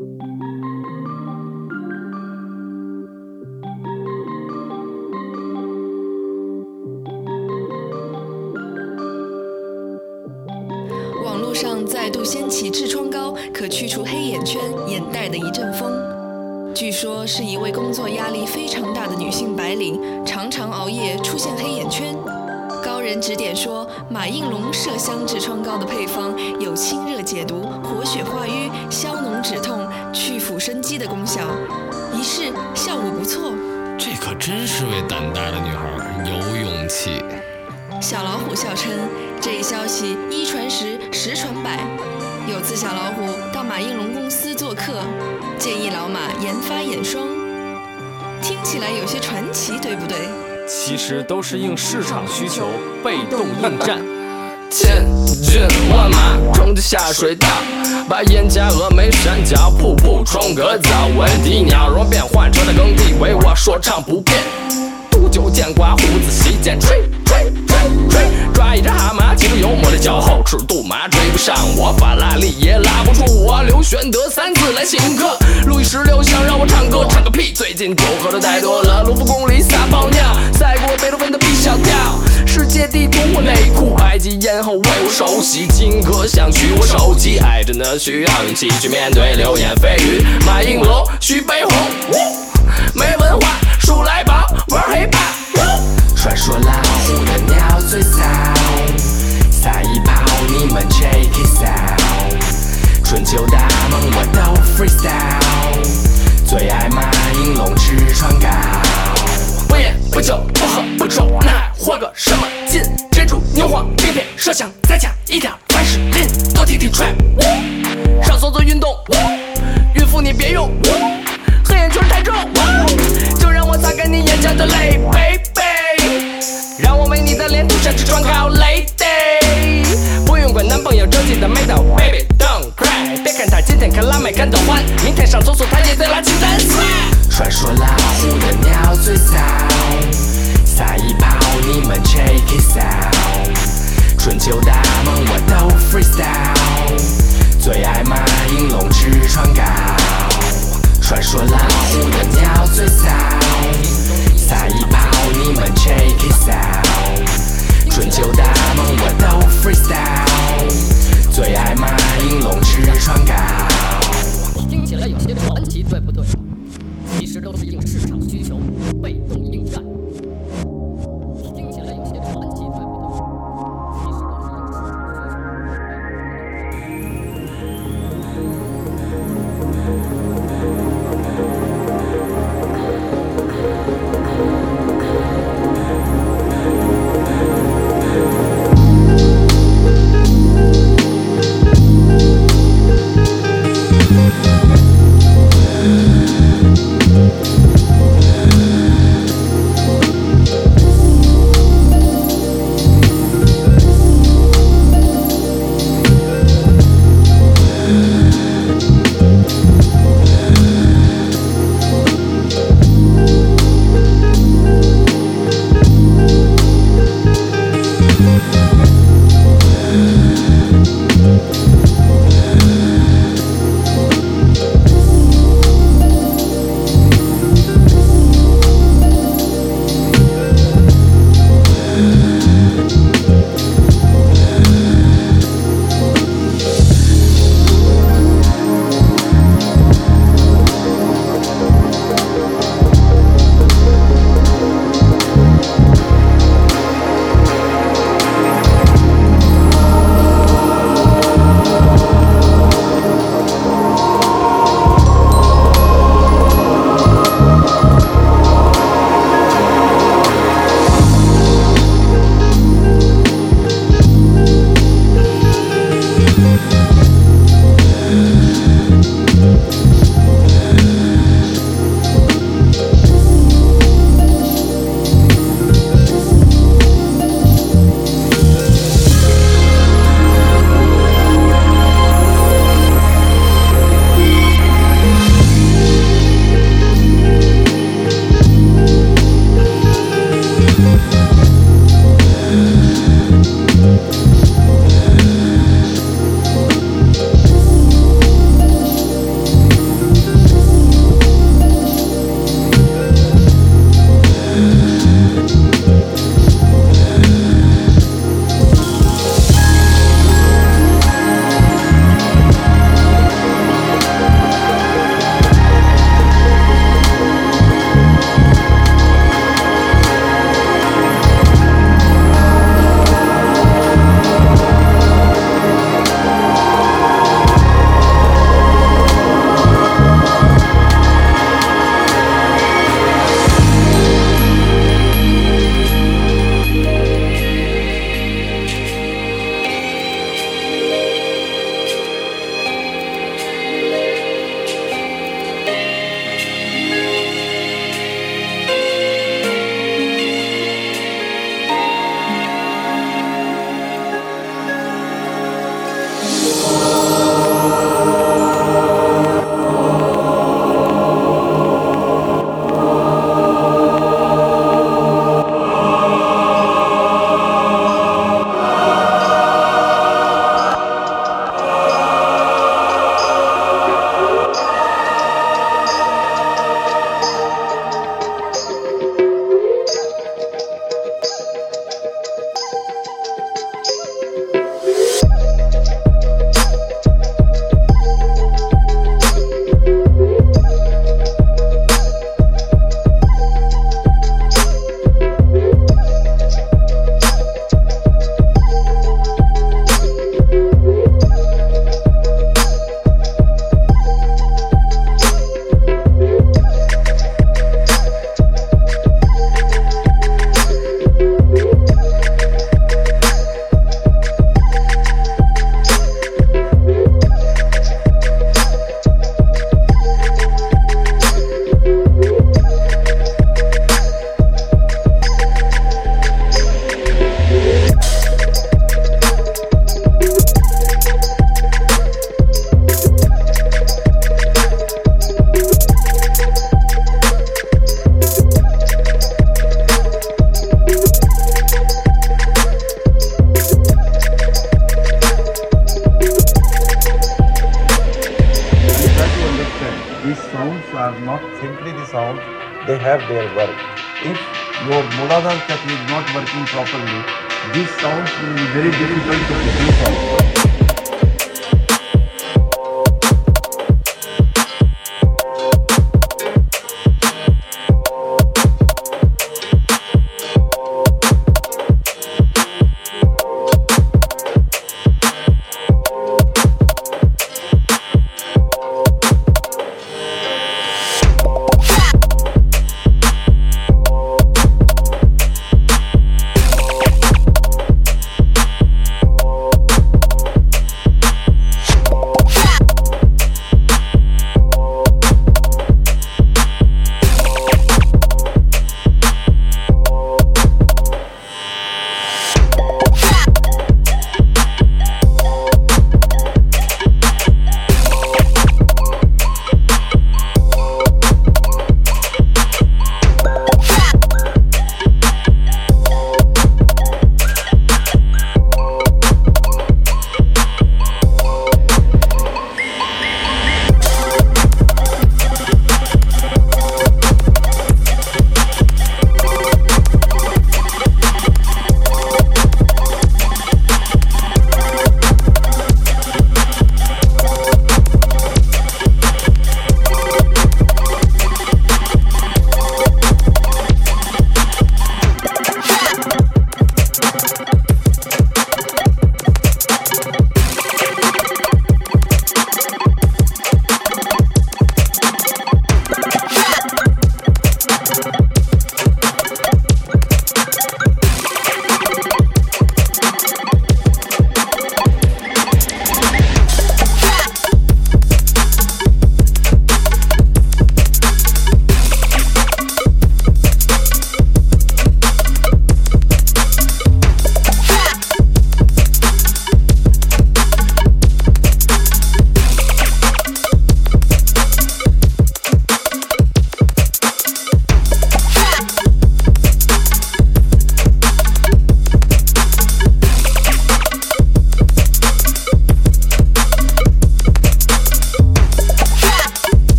网络上再度掀起痔疮膏可去除黑眼圈、眼袋的一阵风。据说是一位工作压力非常大的女性白领，常常熬夜出现黑眼圈。高人指点说，马应龙麝香痔疮膏的配方有清热解毒、活血化瘀、消脓止痛、去腐生肌的功效，一试效果不错。这可真是位胆大的女孩，有勇气。小老虎笑称，这一消息一传十，十传百。有次小老虎到马应龙公司做客，建议老马研发眼霜，听起来有些传奇，对不对？其实都是应市场需求，被动应战。千军万马冲进下水道，把燕家峨眉山脚瀑布冲个澡。闻啼鸟若变换成了耕地，为我说唱不变。毒酒见刮胡子洗剪吹吹吹吹，一只蛤蟆记住幽默的脚后，尺度马追不上我，法拉利也拉不住我。刘玄德三次来请客，路易十六想让我唱歌，唱个屁！最近酒喝的太多了，卢浮宫里撒泡尿，赛过贝多芬的 B 小调。世界地图我内裤，埃及艳后为我手洗，金阁想取我手机，爱真的需要勇气去面对流言蜚语。马应龙、徐悲鸿，没文化，数来宝，玩 hiphop。传说老虎的鸟最骚，撒一炮你们 check it out。春秋大梦我都 freestyle，最爱马应龙痔疮膏。不烟不酒不喝不抽，那还活个什么劲？珍珠牛黄冰片麝香再加一点凡士林，多听听 trap。上厕所运动，孕妇你别用，黑眼圈太重，就让我擦干你眼角的泪，baby。你的脸涂上痔疮膏，lady。不用管男朋友着急的没到，baby don't cry。别看他今天看辣妹感到欢，明天上厕所他也得拉清单。传说老虎的尿最骚，撒一泡你们 check it out。春秋大梦我都 freestyle，最爱马应龙痔疮膏。传说老虎的尿最骚，撒一炮你们 check it out。春秋大梦我都 freestyle，最爱马应龙痔疮膏。听起来有些传奇，对不对？其实都是应市场需求，被动 sound, they have their work. If your Muladhar chakra is not working properly, these sounds will be very difficult to produce.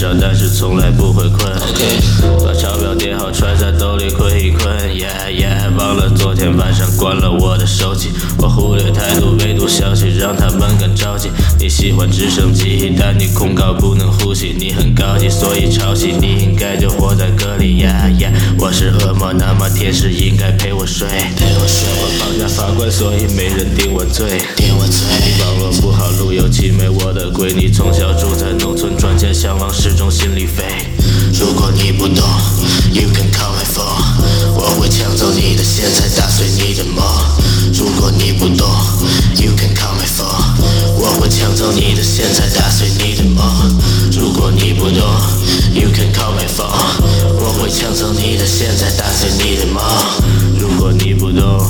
少，但是从来不会困。把钞票叠好揣在兜里困一困。Yeah yeah，忘了昨天晚上关了我的手机，我忽略太多，唯独消息让他们更着急。你喜欢直升机，但你恐高不能呼吸。你很高级，所以抄袭，你应该就活在歌里。Yeah yeah，我是恶魔，那么天使应该陪我睡。陪我睡。我绑架法官，所以没人定我罪。定我罪。你网络不好，路由器没我的贵。你从小住在农村，赚钱想往市中心里飞。如果你不懂，You can call my phone，我会抢走你的现在，打碎你的梦。如果你不懂，You can call my phone，我会抢走你的现在，打碎你的梦。如果你不懂，You can call my phone，我会抢走你的现在，打碎你的梦。如果你不懂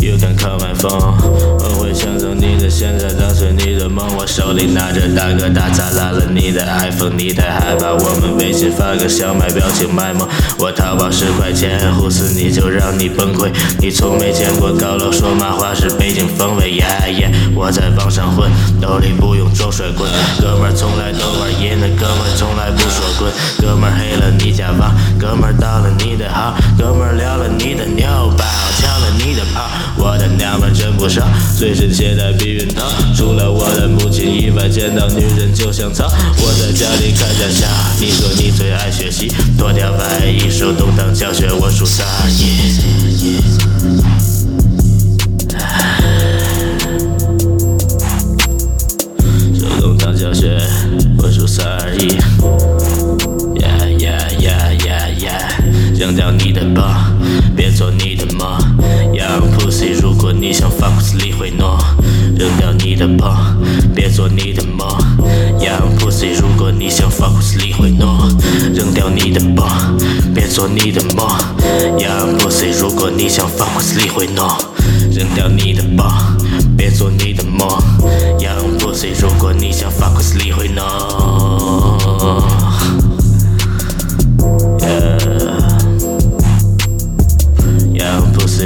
，You can call my phone，我会抢走你的现在，打碎你的梦。我手里拿着大哥大，砸烂了你的 iPhone，你太害怕，我们微信发个小买表情卖萌。我淘宝十块钱，呼死你就让你崩溃。你从没见过高楼说马话是北京风味，yeah yeah，我在网上混，兜里不用装水棍。哥们儿从来都玩阴的，哥们儿从来不说滚。哥们儿黑了你家网，哥们儿盗了你的号，哥们儿撩了你的牛包，抢了你的炮。我的娘们真不少，随身携带避孕套。除了我的母亲以外，见到女人就想操。我在家里看家校，你说你最爱学习，脱掉外衣，手动挡教学，我数三二一。手动挡教学，我数三二一。呀呀呀呀呀！扔掉你的包，别做你的梦。Young pussy，如果你想放肆里会诺，扔掉你的包，别做你的梦。Young pussy，如果你想放肆里会诺，扔掉你的包，别做你的梦。Young pussy，如果你想放肆里会诺，扔掉你的包，别做你的梦。Young pussy，如果你想放肆里会诺。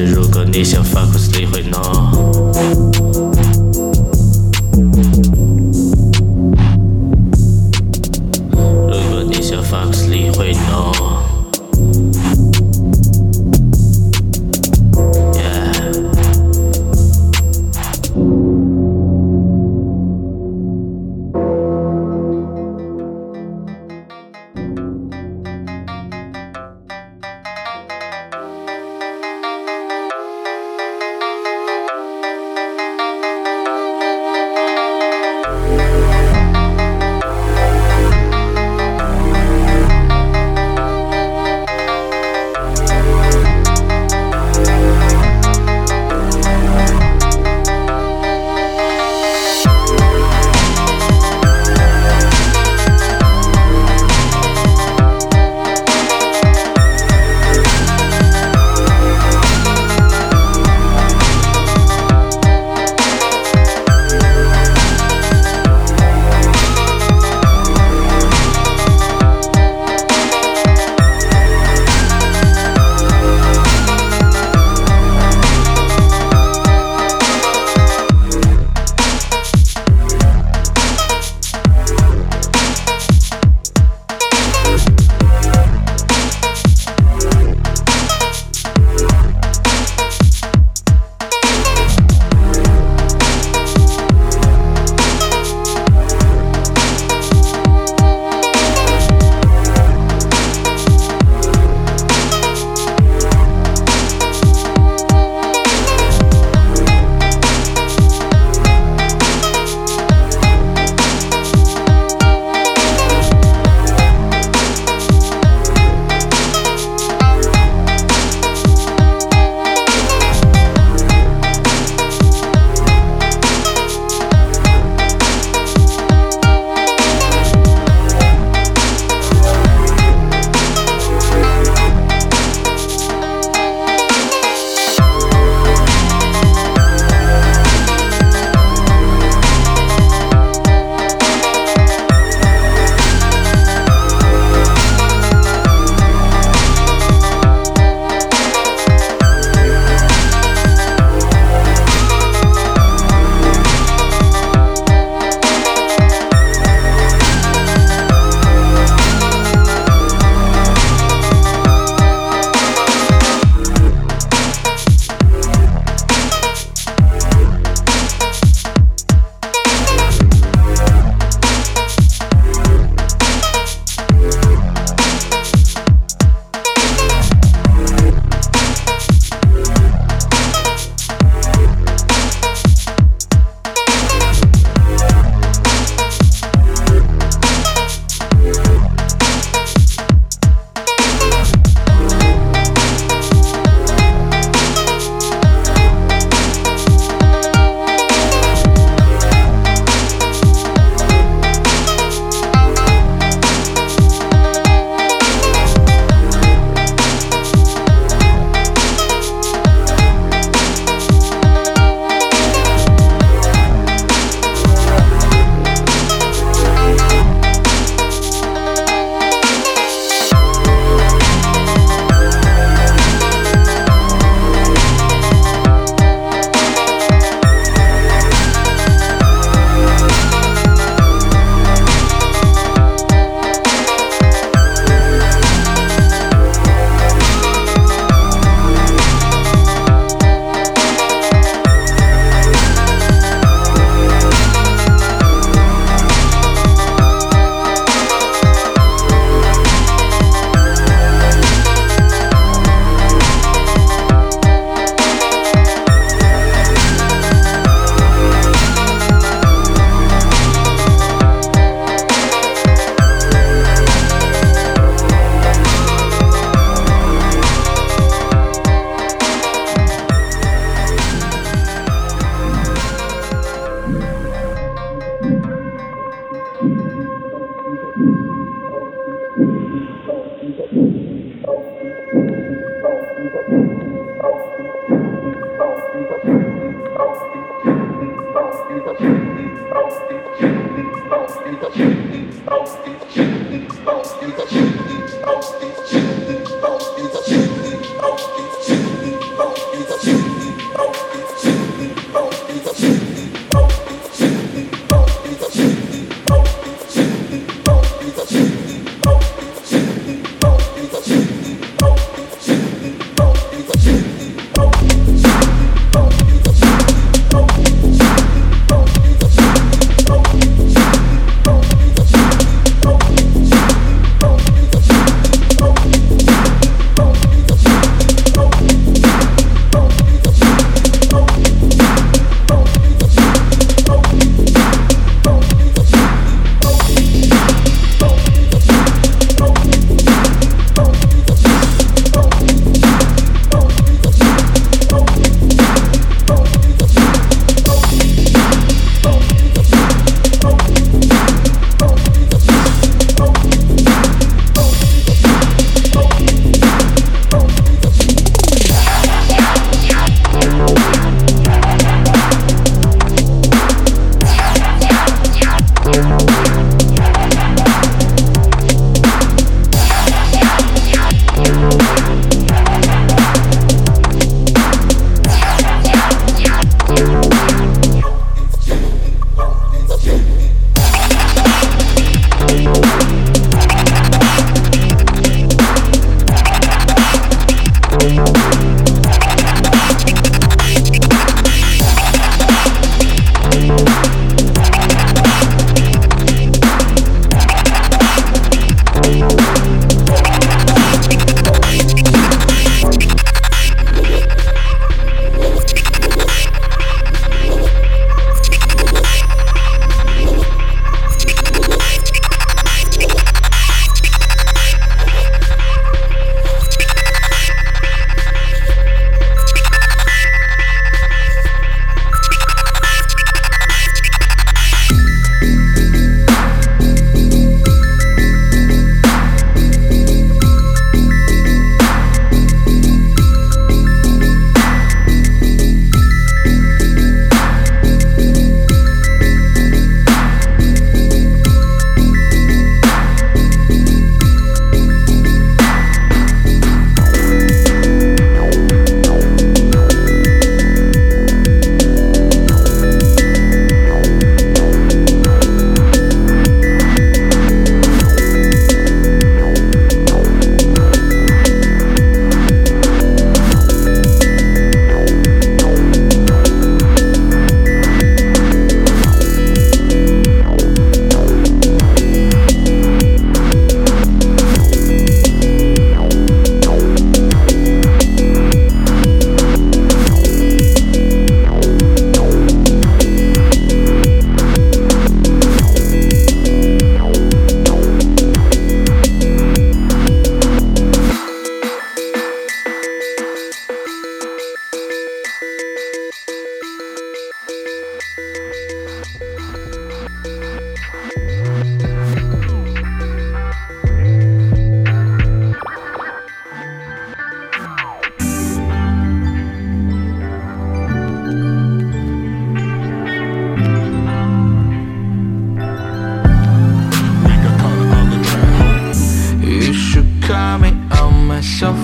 如果你想 fuck with 你会 know。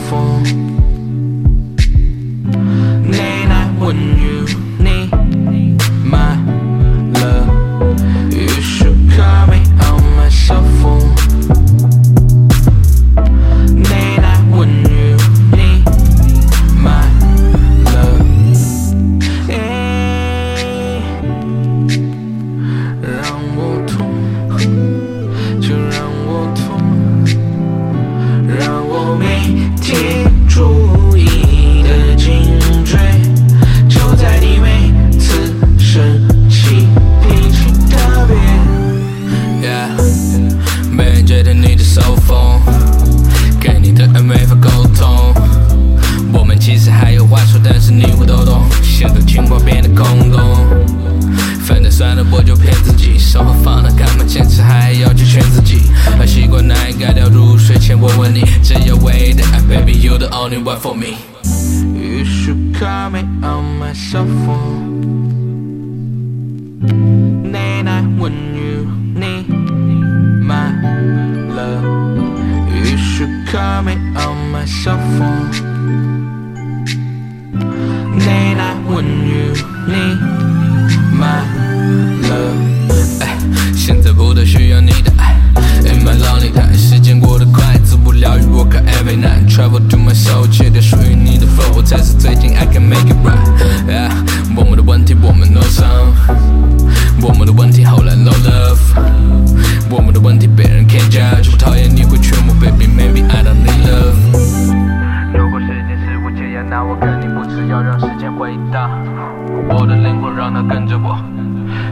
phone. Late night when you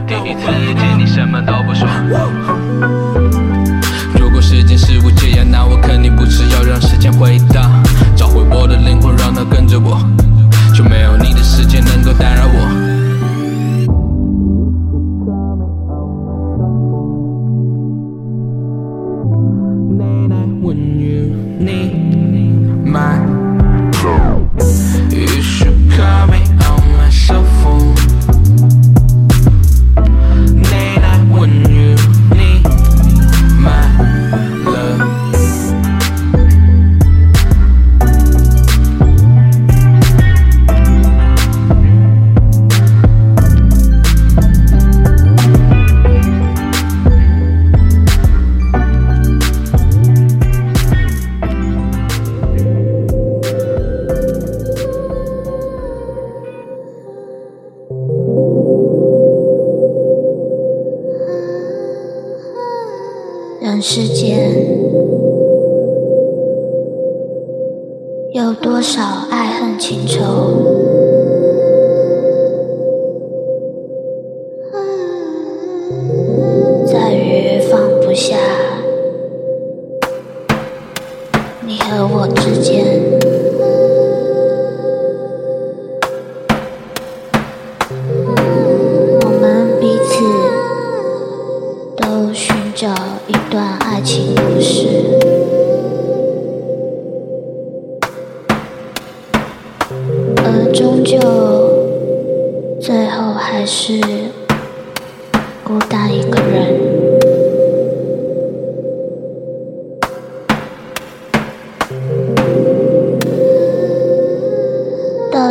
第一次见你什么都不说。如果时间是无解药那我肯定不吃药让时间回到找回我的灵魂让它跟着我。就没有你的世界能够打扰我。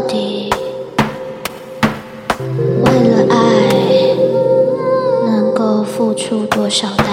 底。为了爱，能够付出多少？